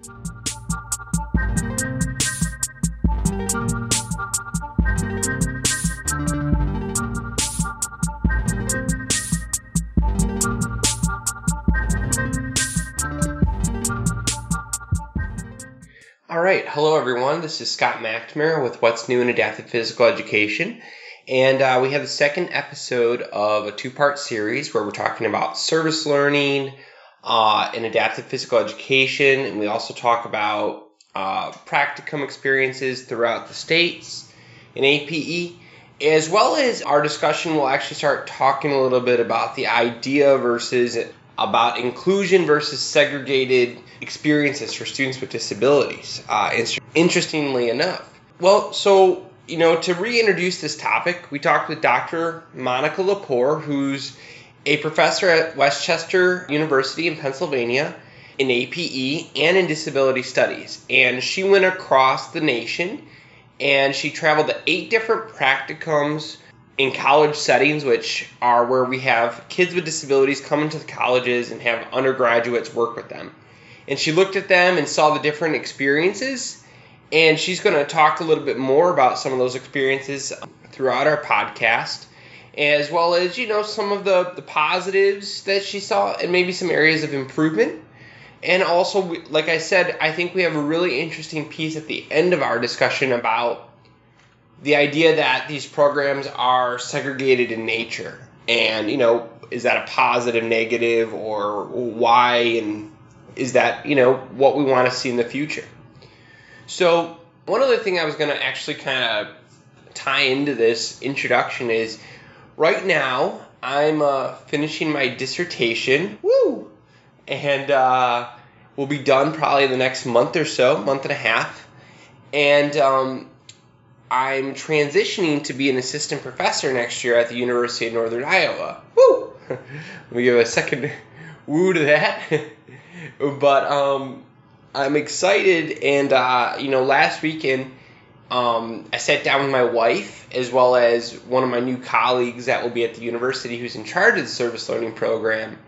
All right, hello everyone. This is Scott McNamara with What's New in Adaptive Physical Education. And uh, we have the second episode of a two part series where we're talking about service learning uh, and adaptive physical education. And we also talk about uh, practicum experiences throughout the states in APE, as well as our discussion will actually start talking a little bit about the idea versus about inclusion versus segregated experiences for students with disabilities. Uh, interestingly enough, well, so you know, to reintroduce this topic, we talked with Dr. Monica Lepore, who's a professor at West Chester University in Pennsylvania in APE and in disability studies. And she went across the nation and she traveled to eight different practicums in college settings, which are where we have kids with disabilities come into the colleges and have undergraduates work with them. And she looked at them and saw the different experiences. And she's going to talk a little bit more about some of those experiences throughout our podcast, as well as, you know, some of the, the positives that she saw and maybe some areas of improvement. And also, like I said, I think we have a really interesting piece at the end of our discussion about the idea that these programs are segregated in nature. And you know is that a positive negative or why? And is that you know what we want to see in the future? So one other thing i was going to actually kind of tie into this introduction is right now i'm uh, finishing my dissertation woo and uh, we'll be done probably the next month or so month and a half and um, I'm transitioning to be an assistant professor next year at the University of Northern Iowa. Woo! Let me give a second woo to that. but um, I'm excited, and uh, you know, last weekend um, I sat down with my wife as well as one of my new colleagues that will be at the university who's in charge of the service learning program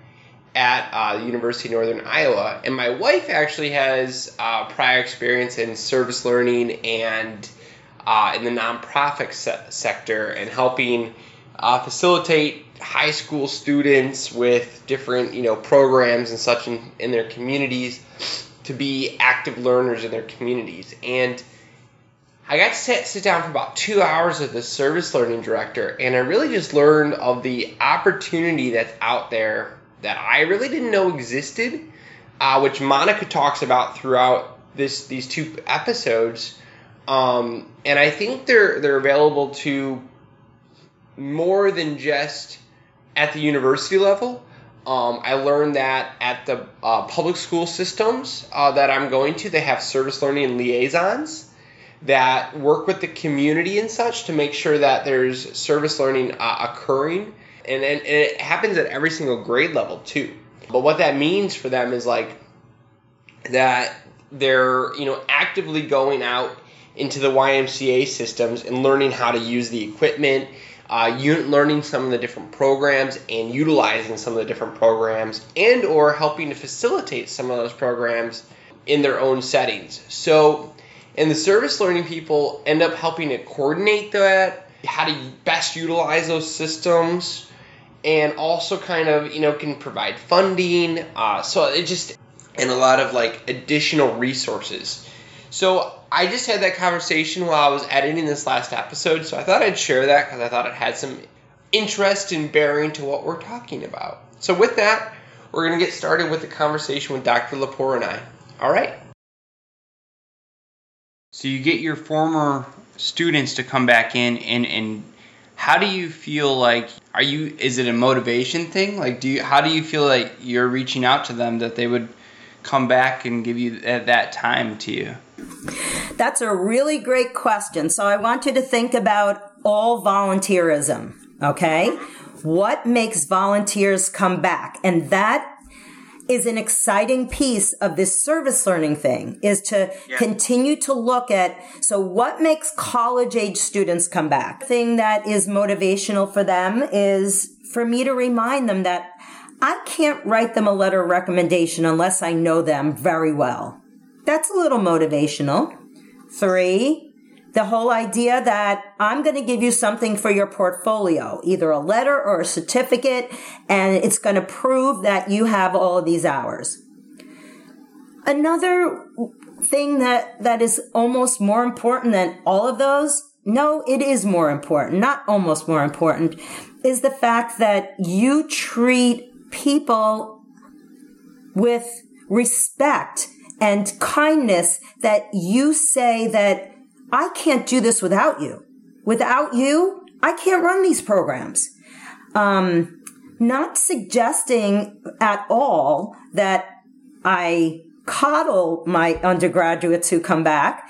at uh, the University of Northern Iowa. And my wife actually has uh, prior experience in service learning and uh, in the nonprofit se- sector and helping uh, facilitate high school students with different you know programs and such in, in their communities to be active learners in their communities and I got to sit, sit down for about two hours with the service learning director, and I really just learned of the opportunity that's out there that I really didn't know existed, uh, which Monica talks about throughout this these two episodes. Um, and I think they're they're available to more than just at the university level. Um, I learned that at the uh, public school systems uh, that I'm going to, they have service learning liaisons that work with the community and such to make sure that there's service learning uh, occurring. And, and, it happens at every single grade level too. But what that means for them is like that they're you know actively going out into the YMCA systems and learning how to use the equipment, uh, learning some of the different programs and utilizing some of the different programs and or helping to facilitate some of those programs in their own settings. So, and the service learning people end up helping to coordinate that, how to best utilize those systems, and also kind of, you know, can provide funding. Uh, so it just, and a lot of like additional resources. So I just had that conversation while I was editing this last episode, so I thought I'd share that because I thought it had some interest and bearing to what we're talking about. So, with that, we're going to get started with the conversation with Dr. Lepore and I. All right. So, you get your former students to come back in, and, and how do you feel like are you is it a motivation thing like do you how do you feel like you're reaching out to them that they would come back and give you that, that time to you that's a really great question. So I want you to think about all volunteerism. Okay. What makes volunteers come back? And that is an exciting piece of this service learning thing is to yeah. continue to look at so what makes college age students come back thing that is motivational for them is for me to remind them that I can't write them a letter of recommendation unless I know them very well That's a little motivational. Three, the whole idea that I'm going to give you something for your portfolio, either a letter or a certificate, and it's going to prove that you have all of these hours. Another thing that, that is almost more important than all of those, no, it is more important, not almost more important, is the fact that you treat people with respect and kindness that you say that I can't do this without you. Without you, I can't run these programs. Um, not suggesting at all that I coddle my undergraduates who come back.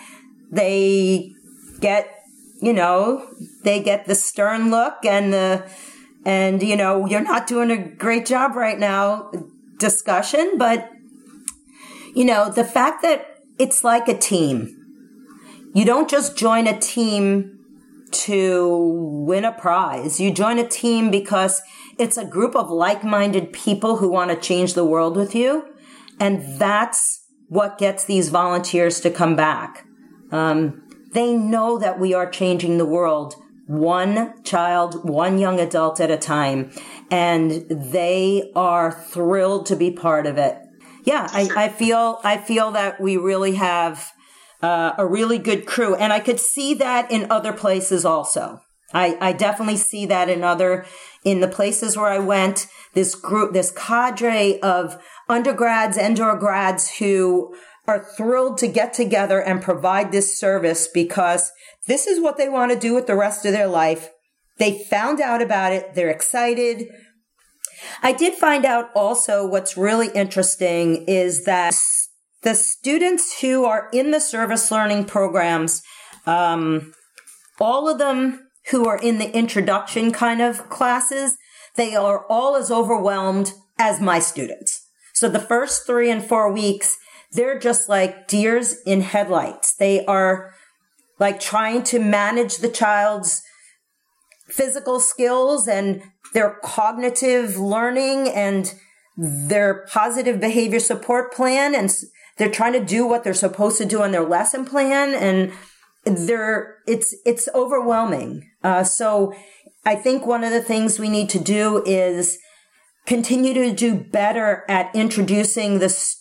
They get, you know, they get the stern look and the, and, you know, you're not doing a great job right now discussion, but, you know, the fact that it's like a team. You don't just join a team to win a prize. You join a team because it's a group of like-minded people who want to change the world with you. And that's what gets these volunteers to come back. Um, they know that we are changing the world one child, one young adult at a time, and they are thrilled to be part of it. Yeah, I, I feel I feel that we really have uh, a really good crew, and I could see that in other places also. I, I definitely see that in other in the places where I went. This group, this cadre of undergrads and or grads who are thrilled to get together and provide this service because this is what they want to do with the rest of their life. They found out about it. They're excited. I did find out also what's really interesting is that the students who are in the service learning programs, um, all of them who are in the introduction kind of classes, they are all as overwhelmed as my students. So the first three and four weeks, they're just like deers in headlights. They are like trying to manage the child's physical skills and their cognitive learning and their positive behavior support plan. And they're trying to do what they're supposed to do on their lesson plan. And they're, it's, it's overwhelming. Uh, so I think one of the things we need to do is continue to do better at introducing the,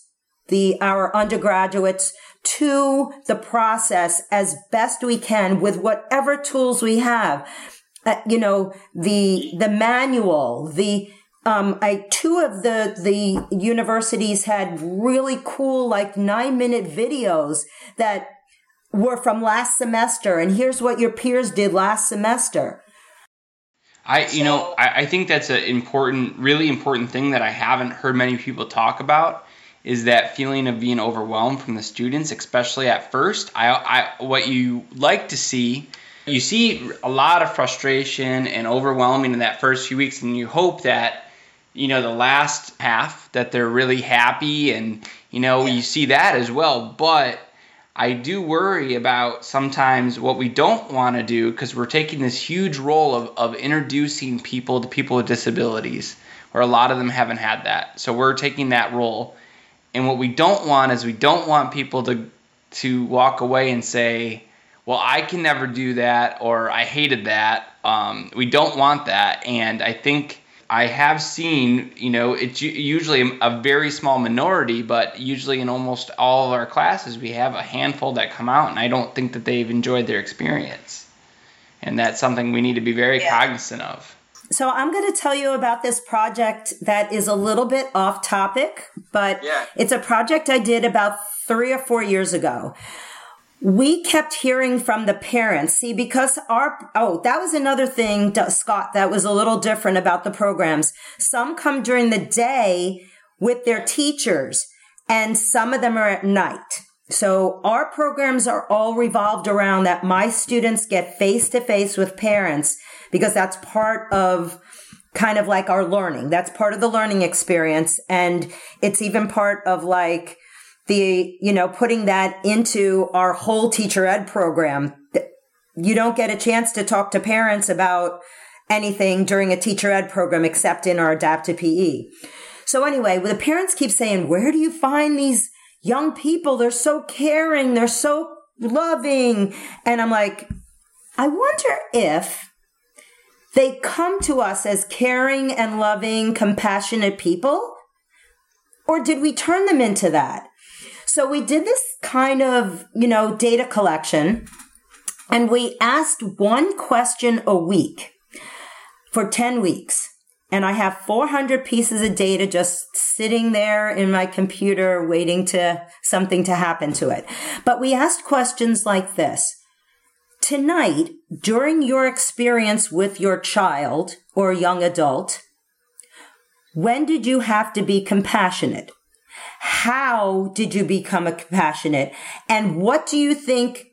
the, our undergraduates to the process as best we can with whatever tools we have. Uh, you know, the, the manual, the, um, I, two of the, the universities had really cool, like nine minute videos that were from last semester. And here's what your peers did last semester. I, you know, I, I think that's an important, really important thing that I haven't heard many people talk about is that feeling of being overwhelmed from the students, especially at first. I, I, what you like to see, you see a lot of frustration and overwhelming in that first few weeks, and you hope that, you know, the last half that they're really happy, and you know, yeah. you see that as well. But I do worry about sometimes what we don't want to do because we're taking this huge role of, of introducing people to people with disabilities, where a lot of them haven't had that. So we're taking that role. And what we don't want is we don't want people to to walk away and say, "Well, I can never do that," or "I hated that." Um, we don't want that, and I think I have seen, you know, it's usually a very small minority, but usually in almost all of our classes, we have a handful that come out, and I don't think that they've enjoyed their experience. And that's something we need to be very yeah. cognizant of. So I'm going to tell you about this project that is a little bit off topic, but yeah. it's a project I did about three or four years ago we kept hearing from the parents. See, because our, oh, that was another thing, Scott, that was a little different about the programs. Some come during the day with their teachers and some of them are at night. So our programs are all revolved around that my students get face to face with parents because that's part of kind of like our learning. That's part of the learning experience. And it's even part of like, the, you know, putting that into our whole teacher ed program. You don't get a chance to talk to parents about anything during a teacher ed program except in our adaptive PE. So anyway, the parents keep saying, where do you find these, young people, they're so caring, they're so loving. And I'm like, I wonder if they come to us as caring and loving, compassionate people, or did we turn them into that? So we did this kind of, you know, data collection and we asked one question a week for 10 weeks. And I have 400 pieces of data just sitting there in my computer waiting to something to happen to it. But we asked questions like this. Tonight, during your experience with your child or young adult, when did you have to be compassionate? How did you become a compassionate? And what do you think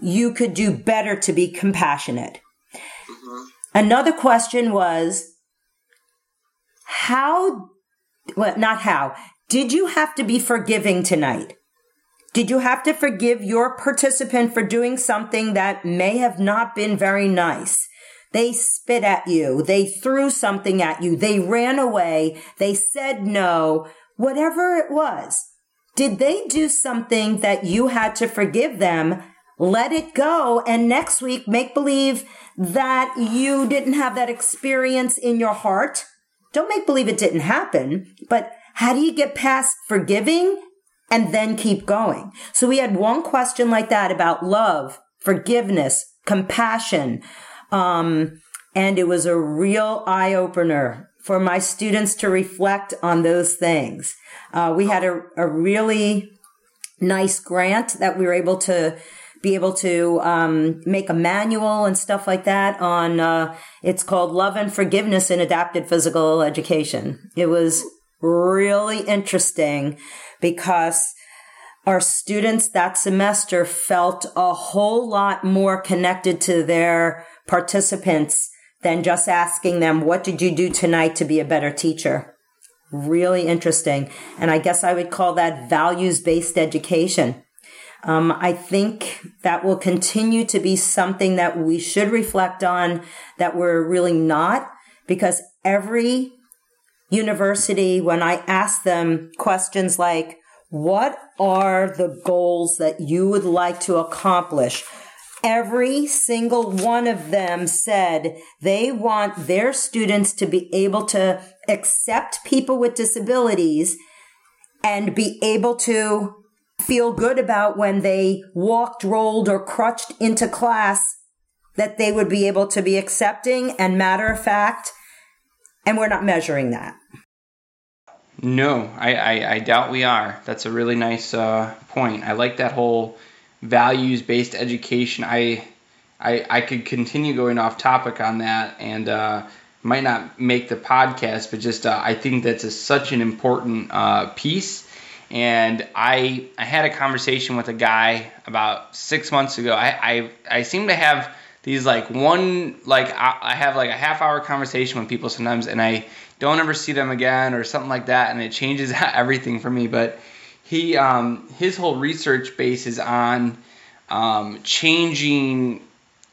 you could do better to be compassionate? Mm-hmm. Another question was, how, well, not how, did you have to be forgiving tonight? Did you have to forgive your participant for doing something that may have not been very nice? They spit at you. They threw something at you. They ran away. They said no. Whatever it was. Did they do something that you had to forgive them? Let it go. And next week, make believe that you didn't have that experience in your heart don't make believe it didn't happen, but how do you get past forgiving and then keep going? So we had one question like that about love, forgiveness, compassion. Um, and it was a real eye opener for my students to reflect on those things. Uh, we had a, a really nice grant that we were able to be able to um, make a manual and stuff like that on uh, it's called love and forgiveness in adapted physical education it was really interesting because our students that semester felt a whole lot more connected to their participants than just asking them what did you do tonight to be a better teacher really interesting and i guess i would call that values based education um, I think that will continue to be something that we should reflect on that we're really not because every university, when I ask them questions like, what are the goals that you would like to accomplish? Every single one of them said they want their students to be able to accept people with disabilities and be able to feel good about when they walked, rolled, or crutched into class that they would be able to be accepting and matter of fact. And we're not measuring that. No, I, I, I doubt we are. That's a really nice uh, point. I like that whole values based education. I, I, I could continue going off topic on that and uh, might not make the podcast, but just uh, I think that's a, such an important uh, piece and I I had a conversation with a guy about six months ago. I I, I seem to have these like one like I, I have like a half hour conversation with people sometimes, and I don't ever see them again or something like that, and it changes everything for me. But he um, his whole research base is on um, changing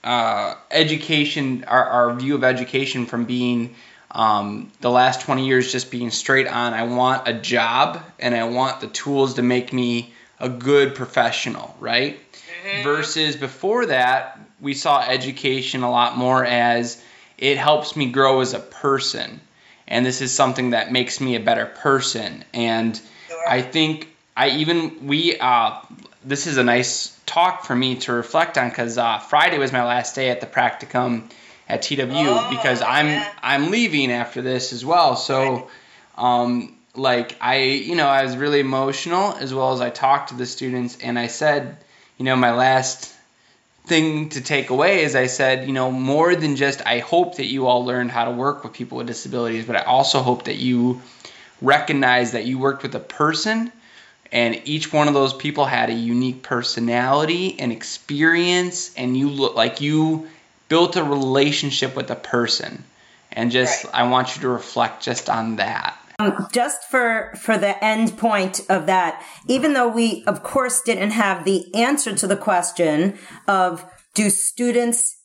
uh, education, our, our view of education from being um, the last 20 years just being straight on I want a job and I want the tools to make me a good professional, right? Mm-hmm. Versus before that, we saw education a lot more as it helps me grow as a person. And this is something that makes me a better person. And sure. I think I even, we, uh, this is a nice talk for me to reflect on because uh, Friday was my last day at the practicum at TW oh, because I'm yeah. I'm leaving after this as well. So, um, like I, you know, I was really emotional as well as I talked to the students and I said, you know, my last thing to take away is I said, you know, more than just I hope that you all learned how to work with people with disabilities, but I also hope that you recognize that you worked with a person and each one of those people had a unique personality and experience and you look like you built a relationship with a person. And just right. i want you to reflect just on that. Um, just for for the end point of that even though we of course didn't have the answer to the question of do students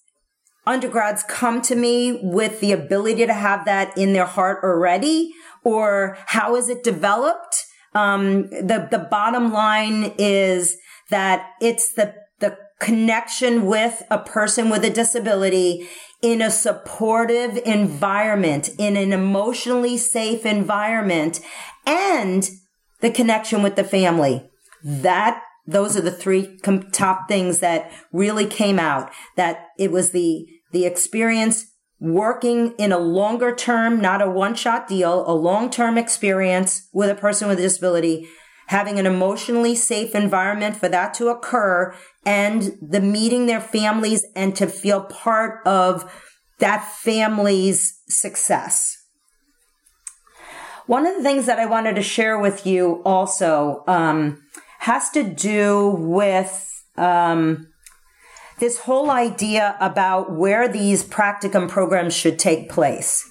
undergrads come to me with the ability to have that in their heart already? Or how is it developed um, the the bottom line is that it's the the connection with a person with a disability in a supportive environment, in an emotionally safe environment, and the connection with the family. That those are the three top things that really came out. That it was the the experience working in a longer term, not a one shot deal, a long term experience with a person with a disability, having an emotionally safe environment for that to occur and the meeting their families and to feel part of that family's success. One of the things that I wanted to share with you also um, has to do with um, this whole idea about where these practicum programs should take place.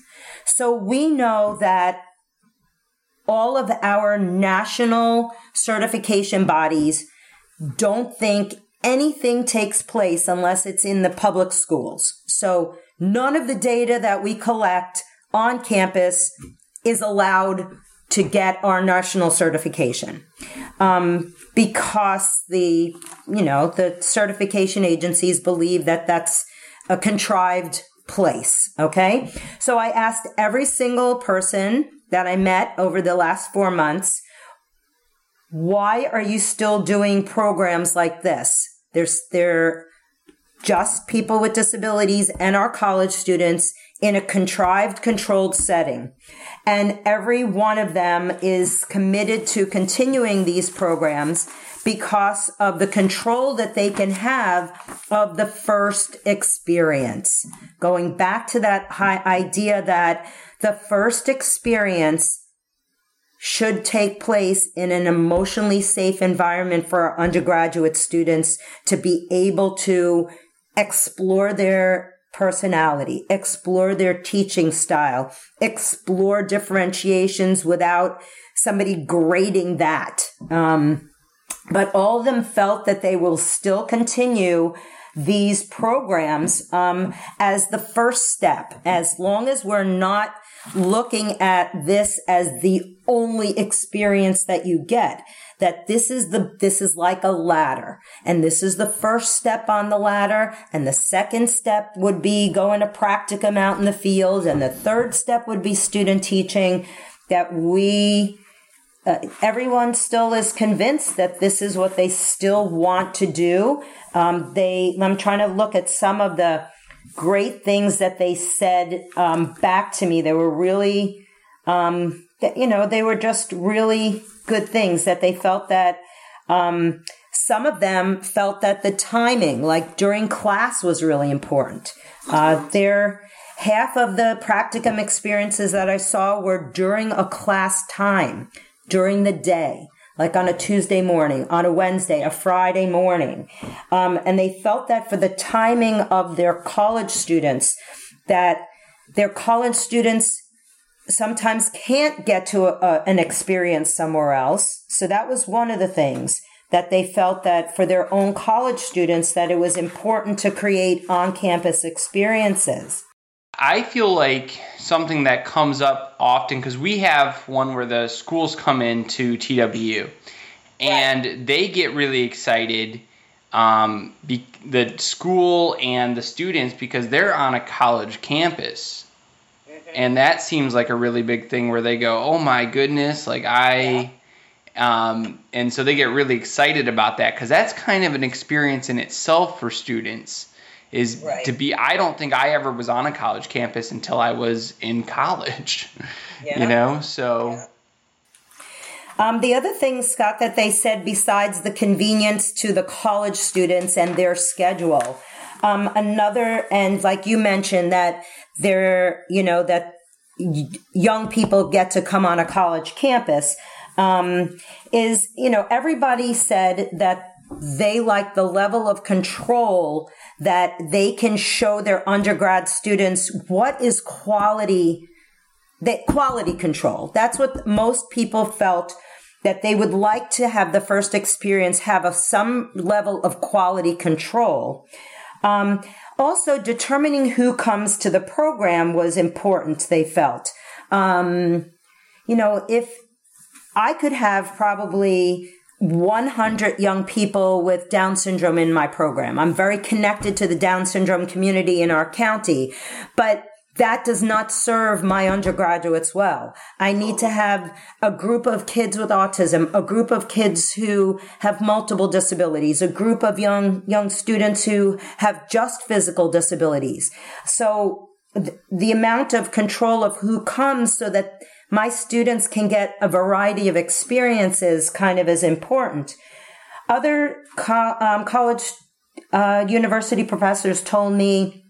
So we know that all of our national certification bodies don't think anything takes place unless it's in the public schools. So none of the data that we collect on campus is allowed to get our national certification. Um, because the, you know, the certification agencies believe that that's a contrived place. Okay. So I asked every single person that I met over the last four months, why are you still doing programs like this? There's, they're just people with disabilities and our college students in a contrived, controlled setting. And every one of them is committed to continuing these programs because of the control that they can have of the first experience. Going back to that high idea that the first experience should take place in an emotionally safe environment for our undergraduate students to be able to explore their personality, explore their teaching style, explore differentiations without somebody grading that. Um, but all of them felt that they will still continue these programs um, as the first step, as long as we're not looking at this as the only experience that you get that this is the, this is like a ladder and this is the first step on the ladder. And the second step would be going to practicum out in the field. And the third step would be student teaching that we, uh, everyone still is convinced that this is what they still want to do. Um, they, I'm trying to look at some of the great things that they said um, back to me. They were really, um, you know, they were just really good things that they felt that um, some of them felt that the timing, like during class, was really important. Uh, there, half of the practicum experiences that I saw were during a class time, during the day, like on a Tuesday morning, on a Wednesday, a Friday morning. Um, and they felt that for the timing of their college students, that their college students sometimes can't get to a, a, an experience somewhere else. So that was one of the things that they felt that for their own college students that it was important to create on-campus experiences. I feel like something that comes up often because we have one where the schools come into TWU and right. they get really excited um, be, the school and the students because they're on a college campus and that seems like a really big thing where they go, "Oh my goodness!" Like I, yeah. um, and so they get really excited about that because that's kind of an experience in itself for students. Is right. to be. I don't think I ever was on a college campus until I was in college. Yeah. You know, so. Yeah. Um, the other thing, Scott, that they said besides the convenience to the college students and their schedule, um, another, and like you mentioned, that there, you know, that young people get to come on a college campus, um, is, you know, everybody said that they like the level of control that they can show their undergrad students what is quality, that quality control. That's what most people felt that they would like to have the first experience have a, some level of quality control. Um, also, determining who comes to the program was important, they felt. Um, you know, if I could have probably 100 young people with Down syndrome in my program. I'm very connected to the Down syndrome community in our county, but that does not serve my undergraduates well. I need to have a group of kids with autism, a group of kids who have multiple disabilities, a group of young, young students who have just physical disabilities. So th- the amount of control of who comes so that my students can get a variety of experiences kind of as important. Other co- um, college, uh, university professors told me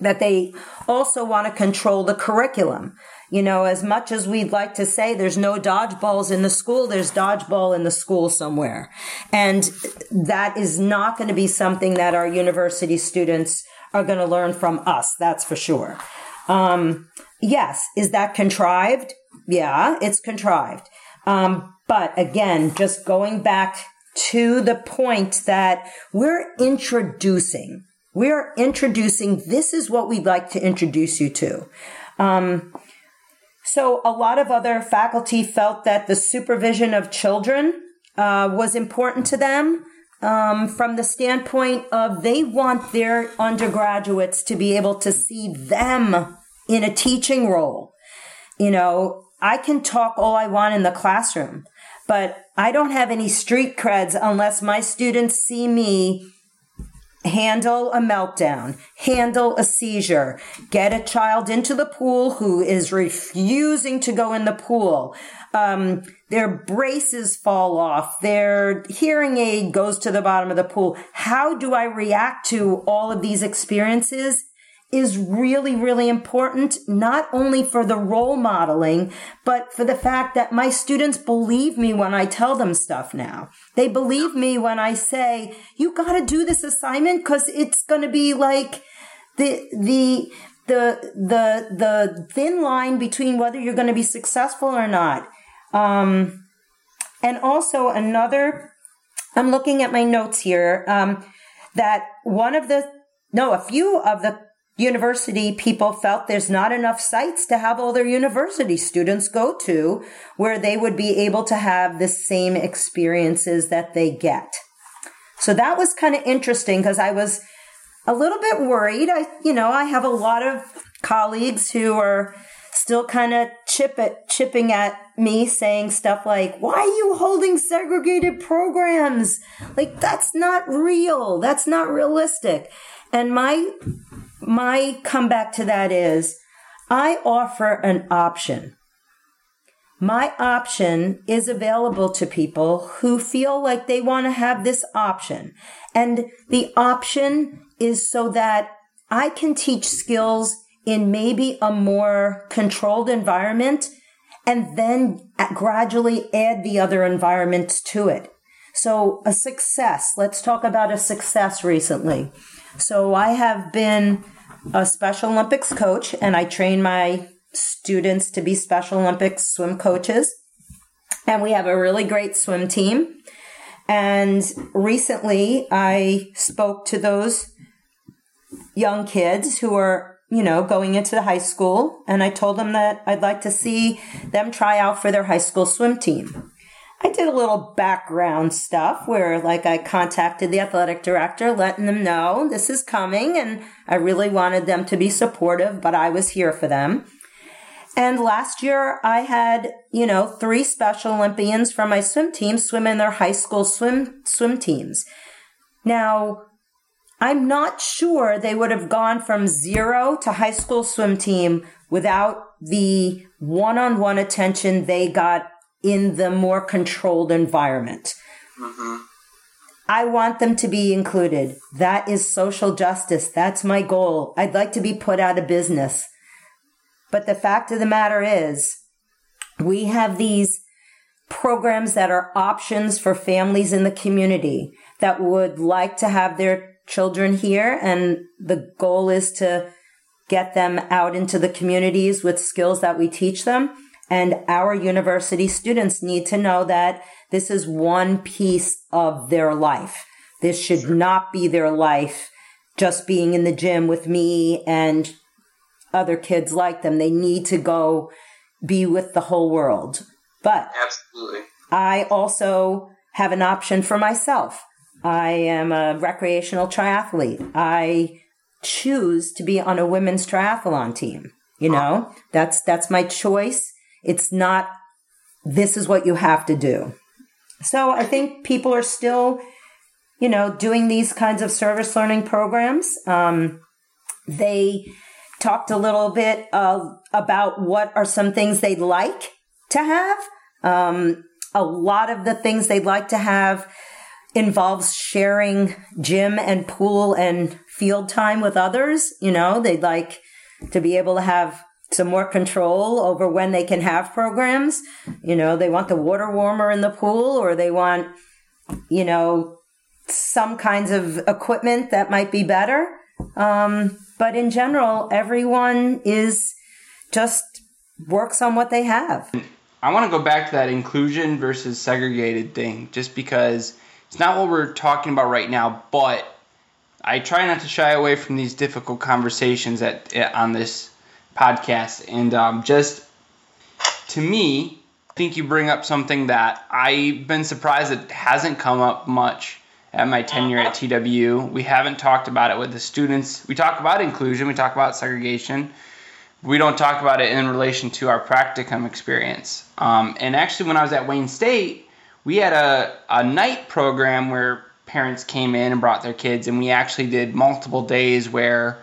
that they also want to control the curriculum. You know, as much as we'd like to say there's no dodgeballs in the school, there's dodgeball in the school somewhere. And that is not going to be something that our university students are going to learn from us. That's for sure. Um, yes. Is that contrived? Yeah, it's contrived. Um, but again, just going back to the point that we're introducing, we're introducing, this is what we'd like to introduce you to. Um, so a lot of other faculty felt that the supervision of children uh, was important to them um, from the standpoint of they want their undergraduates to be able to see them in a teaching role. You know, I can talk all I want in the classroom, but I don't have any street creds unless my students see me handle a meltdown, handle a seizure, get a child into the pool who is refusing to go in the pool. Um, their braces fall off. Their hearing aid goes to the bottom of the pool. How do I react to all of these experiences? Is really, really important, not only for the role modeling, but for the fact that my students believe me when I tell them stuff now. They believe me when I say, you got to do this assignment because it's to be like the, the, the, the, the thin line between whether you're to be successful or not. Um, and also another, I'm looking at my notes here, um, that one of the, no, a few of the university people felt there's not enough sites to have all their university students go to where they would be able to have the same experiences that they get. So that was kind of interesting because I was a little bit worried. I, you know, I have a lot of colleagues who are still kind of chip it, chipping at me saying stuff like, why are you holding segregated programs? Like, that's not real. That's not realistic. And my my comeback to that is I offer an option. My option is available to people who feel like they want to have this option. And the option is so that I can teach skills in maybe a more controlled environment and then gradually add the other environments to it. So a success. Let's talk about a success recently. So I have been a Special Olympics coach and I train my students to be Special Olympics swim coaches. And we have a really great swim team. And recently I spoke to those young kids who are, you know, going into the high school. And I told them that I'd like to see them try out for their high school swim team. Did a little background stuff where like I contacted the athletic director, letting them know this is coming and I really wanted them to be supportive, but I was here for them. And last year I had, you know, three Special Olympians from my swim team swim in their high school swim, swim teams. Now, I'm not sure they would have gone from zero to high school swim team without the one on one attention they got in the more controlled environment. Mm-hmm. I want them to be included. That is social justice. That's my goal. I'd like to be put out of business. But the fact of the matter is, we have these programs that are options for families in the community that would like to have their children here. And the goal is to get them out into the communities with skills that we teach them. And our university students need to know that this is one piece of their life. This should sure. not be their life just being in the gym with me and other kids like them. They need to go be with the whole world. But Absolutely. I also have an option for myself. I am a recreational triathlete. I choose to be on a women's triathlon team. You know, that's, that's my choice. It's not, this is what you have to do. So I think people are still, you know, doing these kinds of service learning programs. Um, they talked a little bit about what are some things they'd like to have. Um, a lot of the things they'd like to have involves sharing gym and pool and field time with others. You know, they'd like to be able to have some more control over when they can have programs. You know, they want the water warmer in the pool or they want, you know, some kinds of equipment that might be better. Um, but in general, everyone is just works on what they have. I want to go back to that inclusion versus segregated thing, just because it's not what we're talking about right now. But I try not to shy away from these difficult conversations at, on this podcast, and um, just to me, I think you bring up something that I've been surprised it hasn't come up much at my tenure at TWU. We haven't talked about it with the students. We talk about inclusion, we talk about segregation. We don't talk about it in relation to our practicum experience. Um, and actually, when I was at Wayne State, we had a, a night program where parents came in and brought their kids, and we actually did multiple days where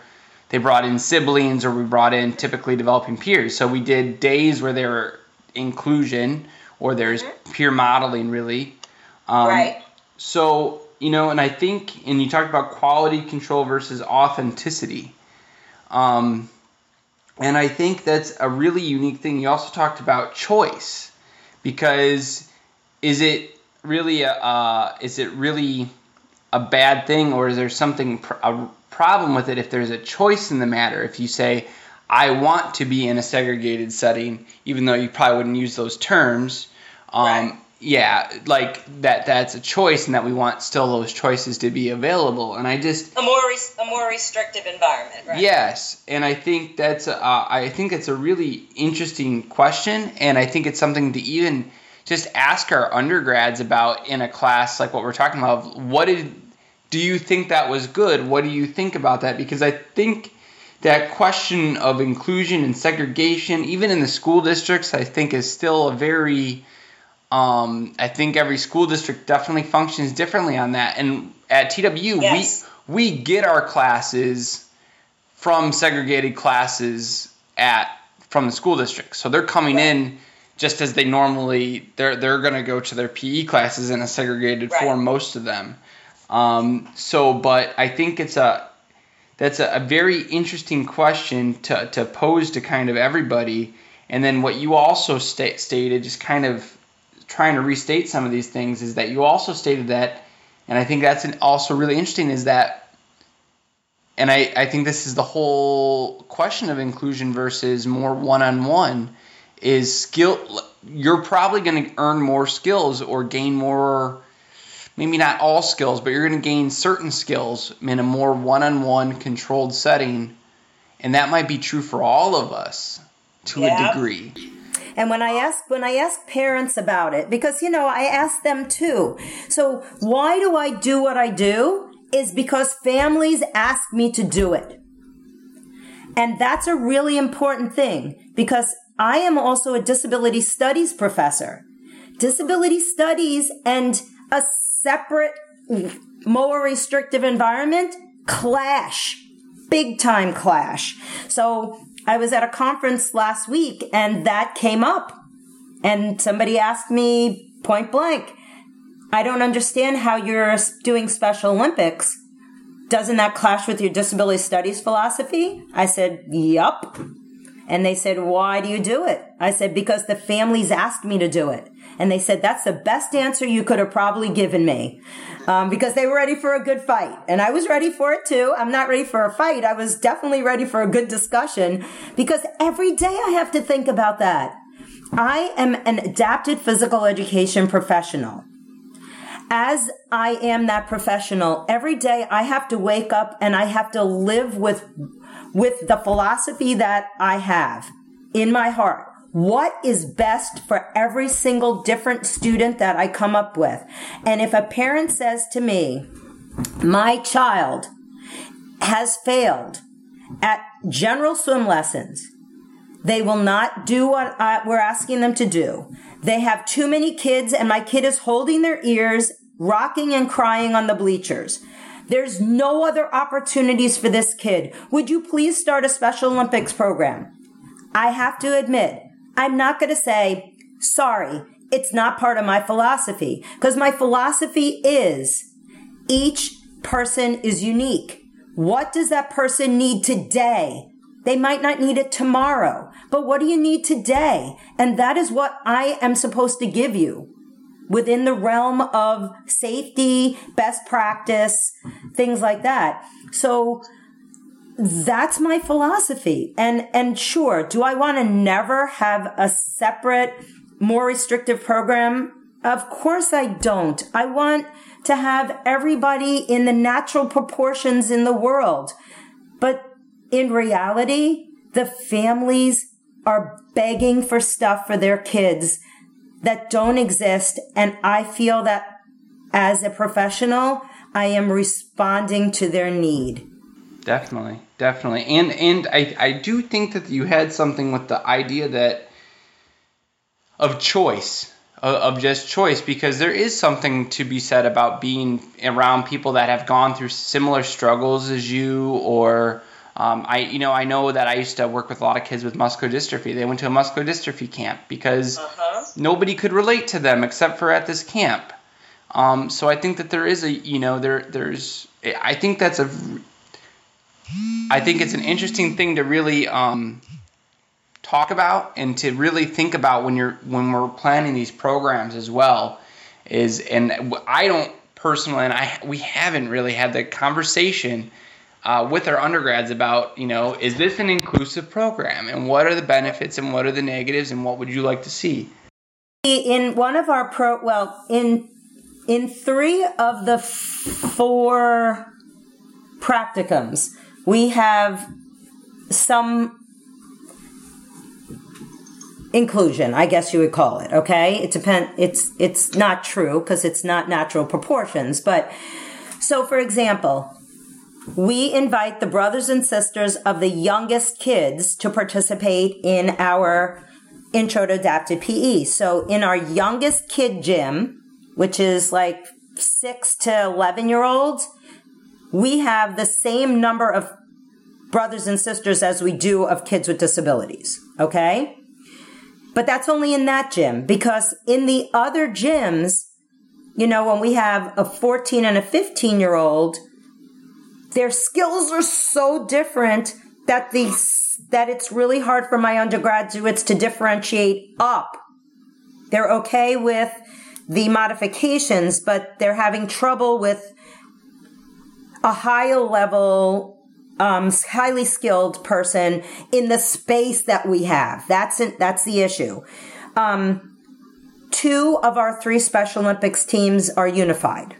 they brought in siblings or we brought in typically developing peers. So we did days where there were inclusion or there's peer modeling, really. Um, Right. So, you know, and I think, and you talked about quality control versus authenticity. Um, and I think that's a really unique thing. You also talked about choice because is it really a, uh, is it really a bad thing or is there something pr- a problem with it if there's a choice in the matter if you say I want to be in a segregated setting even though you probably wouldn't use those terms um, Right. yeah like that that's a choice and that we want still those choices to be available and I just a more res- a more restrictive environment, right? Yes, and I think that's a, uh, I think it's a really interesting question, and I think it's something to even just ask our undergrads about in a class like what we're talking about. What did do you think that was good? What do you think about that? Because I think that question of inclusion and segregation, even in the school districts, I think is still a very um, I think every school district definitely functions differently on that. And at TWU, Yes. we we get our classes from segregated classes at from the school district. So they're coming in just as they normally they're they're going to go to their PE classes in a segregated Right. form most of them. Um, so but I think it's a that's a, a very interesting question to, to pose to kind of everybody. And then what you also sta- stated, just kind of trying to restate some of these things, is that you also stated that, and I think that's an, also really interesting, is that, and I, I think this is the whole question of inclusion versus more one on one, is skill. You're probably going to earn more skills or gain more maybe not all skills, but you're going to gain certain skills in a more one-on-one controlled setting, and that might be true for all of us to Yeah. a degree. And when I ask when I ask parents about it, because you know I ask them too. So why do I do what I do? Is because families ask me to do it. And that's a really important thing because I am also a disability studies professor. Disability studies and a separate, more restrictive environment clash, big time clash. So I was at a conference last week and that came up. And somebody asked me point blank, I don't understand how you're doing Special Olympics. Doesn't that clash with your disability studies philosophy? I said, Yup. And they said, Why do you do it? I said, Because the families asked me to do it. And they said, That's the best answer you could have probably given me. Um, because they were ready for a good fight. And I was ready for it too. I'm not ready for a fight. I was definitely ready for a good discussion because every day I have to think about that. I am an adapted physical education professional as I am that professional, every day I have to wake up and I have to live with, with the philosophy that I have in my heart. What is best for every single different student that I come up with. And if a parent says to me, my child has failed at general swim lessons, they will not do what I, we're asking them to do. They have too many kids and my kid is holding their ears, rocking and crying on the bleachers. There's no other opportunities for this kid. Would you please start a Special Olympics program? I have to admit, I'm not going to say, sorry, it's not part of my philosophy because my philosophy is each person is unique. What does that person need today? They might not need it tomorrow, but what do you need today? And that is what I am supposed to give you within the realm of safety, best practice, things like that. So that's my philosophy. And, and sure, do I want to never have a separate, more restrictive program? Of course I don't. I want to have everybody in the natural proportions in the world. But in reality, the families are begging for stuff for their kids that don't exist. And I feel that as a professional, I am responding to their need. Definitely, definitely, and and I I do think that you had something with the idea that of choice of just choice because there is something to be said about being around people that have gone through similar struggles as you or um, I you know I know that I used to work with a lot of kids with muscular dystrophy. They went to a muscular dystrophy camp because uh-huh. nobody could relate to them except for at this camp. Um, so I think that there is a you know there there's I think that's a I think it's an interesting thing to really um, talk about and to really think about when you're when we're planning these programs as well. Is and I don't personally, and I we haven't really had the conversation. Uh, with our undergrads about you know is this an inclusive program and what are the benefits and what are the negatives and what would you like to see in one of our pro well in in three of the four practicums we have some inclusion, I guess you would call it. Okay, it depend. It's it's not true because it's not natural proportions. But so, for example, we invite the brothers and sisters of the youngest kids to participate in our intro to adapted PE. So, in our youngest kid gym, which is like six to eleven year olds, we have the same number of brothers and sisters as we do of kids with disabilities. Okay. But that's only in that gym because in the other gyms, you know, when we have a 14 and a 15 year old, their skills are so different that the that it's really hard for my undergraduates to differentiate up. They're okay with the modifications, but they're having trouble with a higher level um, highly skilled person in the space that we have. That's it, that's the issue. Um, two of our three Special Olympics teams are unified.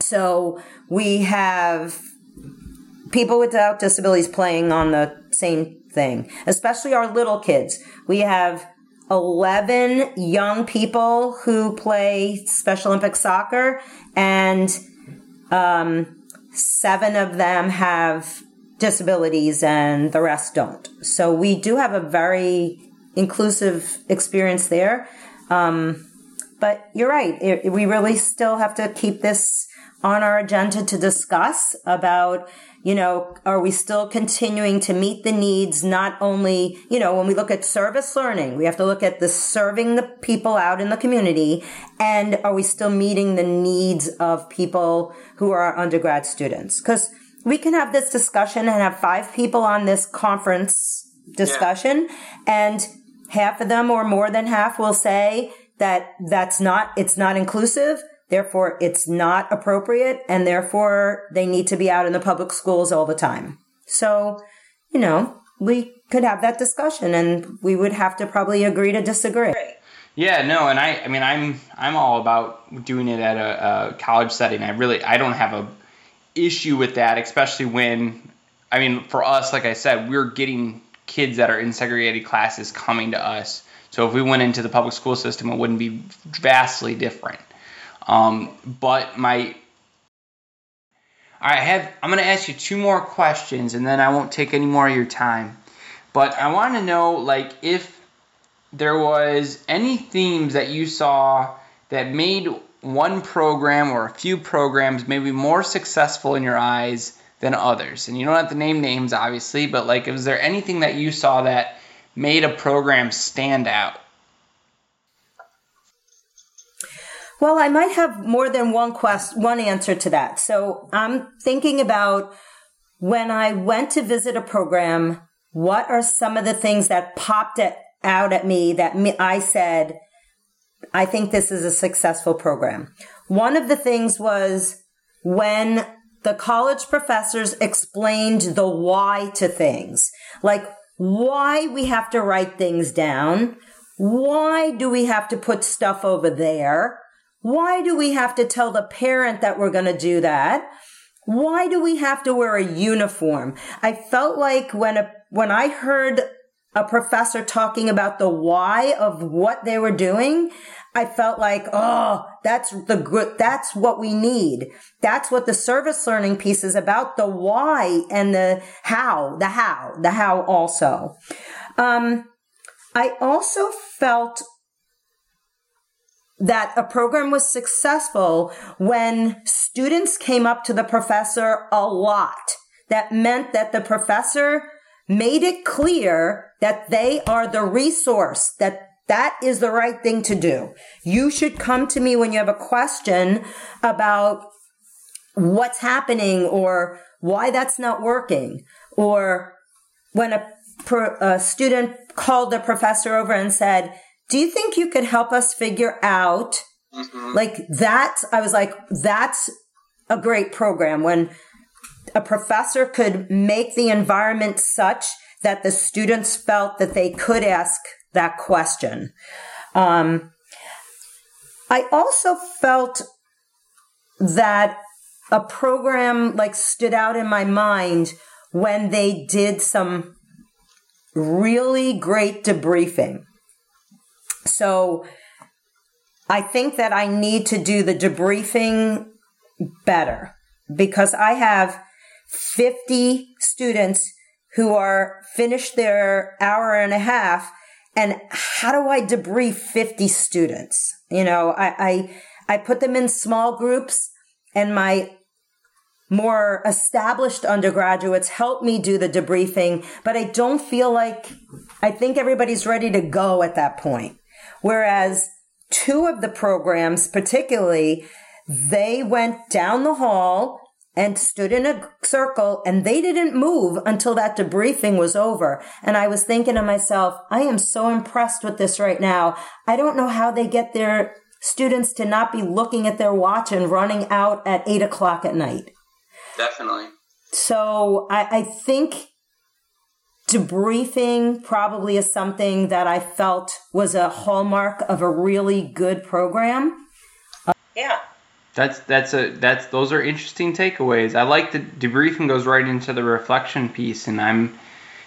So we have people without disabilities playing on the same thing, especially our little kids. We have 11 young people who play Special Olympic soccer, and um, seven of them have disabilities and the rest don't. So we do have a very inclusive experience there. Um, but you're right. It, we really still have to keep this on our agenda to discuss about, you know, are we still continuing to meet the needs? Not only, you know, when we look at service learning, we have to look at the serving the people out in the community. And are we still meeting the needs of people who are undergrad students? Because we can have this discussion and have five people on this conference discussion yeah. and half of them or more than half will say that that's not it's not inclusive therefore it's not appropriate and therefore they need to be out in the public schools all the time. So you know we could have that discussion and we would have to probably agree to disagree. Yeah no and i i mean i'm i'm all about doing it at a, a college setting. I really i don't have a issue with that, especially when, I mean, for us, like I said, we're getting kids that are in segregated classes coming to us. So if we went into the public school system, it wouldn't be vastly different. Um, but my I have I'm going to ask you two more questions and then I won't take any more of your time. But I want to know like if there was any themes that you saw that made one program or a few programs maybe more successful in your eyes than others. And you don't have to name names obviously, but like was there anything that you saw that made a program stand out? Well, I might have more than one quest, one answer to that. So I'm thinking about when I went to visit a program, what are some of the things that popped it out at me that me, I said, I think this is a successful program. One of the things was when the college professors explained the why to things, like why we have to write things down. Why do we have to put stuff over there? Why do we have to tell the parent that we're going to do that? Why do we have to wear a uniform? I felt like when a, when I heard a professor talking about the why of what they were doing, I felt like, oh, that's the good, that's what we need. That's what the service learning piece is about, the why and the how, the how, the how also. Um, I also felt that a program was successful when students came up to the professor a lot. That meant that the professor made it clear that they are the resource, that that is the right thing to do. You should come to me when you have a question about what's happening or why that's not working or when a, a student called the professor over and said, do you think you could help us figure out mm-hmm. like that? I was like, that's a great program when a professor could make the environment such that the students felt that they could ask that question. Um, I also felt that a program like stood out in my mind when they did some really great debriefing. So I think that I need to do the debriefing better because I have 50 students who are finished their hour and a half. And how do I debrief 50 students? You know, I, I, I put them in small groups and my more established undergraduates help me do the debriefing, but I don't feel like I think everybody's ready to go at that point. Whereas two of the programs, particularly, they went down the hall and stood in a circle and they didn't move until that debriefing was over. And I was thinking to myself, I am so impressed with this right now. I don't know how they get their students to not be looking at their watch and running out at eight o'clock at night. Definitely. So I, I think debriefing probably is something that I felt was a hallmark of a really good program. Yeah. That's that's a that's those are interesting takeaways. I like the debriefing goes right into the reflection piece and I'm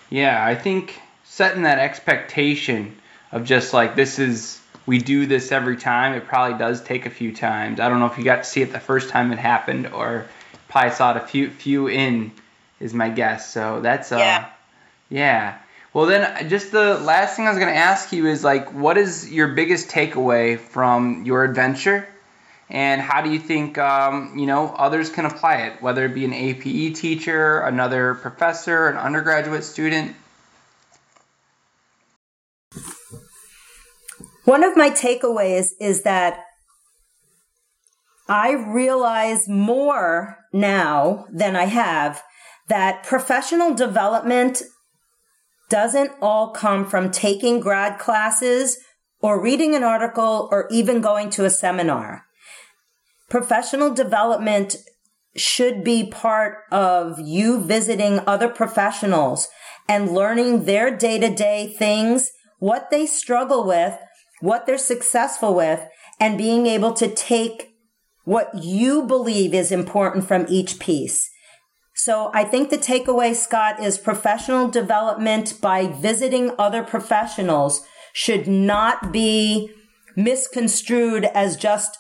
yeah, I think setting that expectation of just like this is we do this every time. It probably does take a few times. I don't know if you got to see it the first time it happened or probably saw it a few few in is my guess. So that's uh yeah. Yeah. Well, then, just the last thing I was going to ask you is like, what is your biggest takeaway from your adventure, and how do you think um, you know others can apply it, whether it be an APE teacher, another professor, an undergraduate student? One of my takeaways is that I realize more now than I have that professional development doesn't all come from taking grad classes or reading an article or even going to a seminar. Professional development should be part of you visiting other professionals and learning their day to day things, what they struggle with, what they're successful with, and being able to take what you believe is important from each piece. So I think the takeaway, Scott, is professional development by visiting other professionals should not be misconstrued as just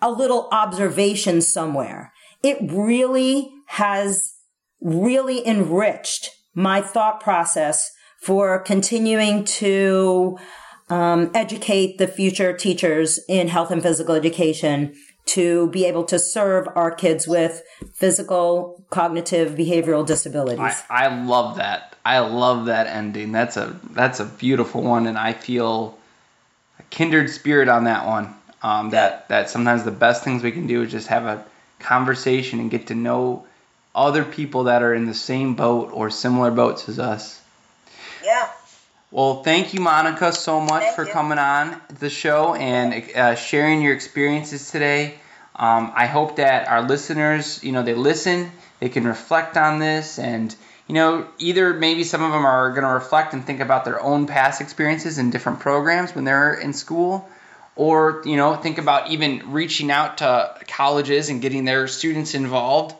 a little observation somewhere. It really has really enriched my thought process for continuing to um, educate the future teachers in health and physical education to be able to serve our kids with physical, cognitive, behavioral disabilities. I, I love that. I love that ending. That's a that's a beautiful one, and I feel a kindred spirit on that one. Um, that that sometimes the best things we can do is just have a conversation and get to know other people that are in the same boat or similar boats as us. Yeah. Well, thank you, Monica, so much Thank for you. coming on the show and uh, sharing your experiences today. Um, I hope that our listeners, you know, they listen, they can reflect on this, and you know, either maybe some of them are going to reflect and think about their own past experiences in different programs when they're in school, or you know, think about even reaching out to colleges and getting their students involved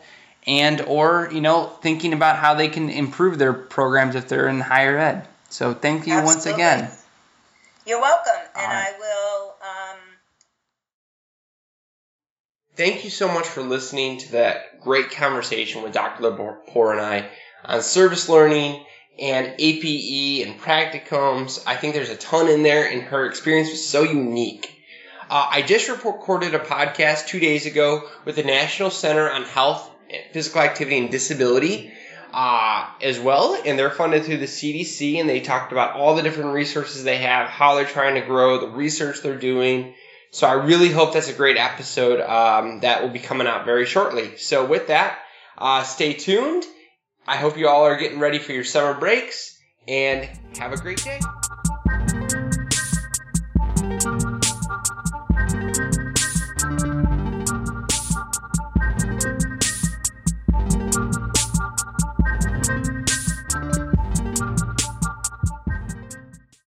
and or you know thinking about how they can improve their programs if they're in higher ed so thank you once again You're welcome, and All right. I will. Um, Thank you so much for listening to that great conversation with Dr. Lepore and I on service learning and APE and practicums. I think there's a ton in there, and her experience was so unique. Uh, I just recorded a podcast two days ago with the National Center on Health, Physical Activity, and Disability uh, as well, and they're funded through the CDC, and they talked about all the different resources they have, how they're trying to grow, the research they're doing. So I really hope that's a great episode um, that will be coming out very shortly. So with that, uh, stay tuned. I hope you all are getting ready for your summer breaks, and have a great day.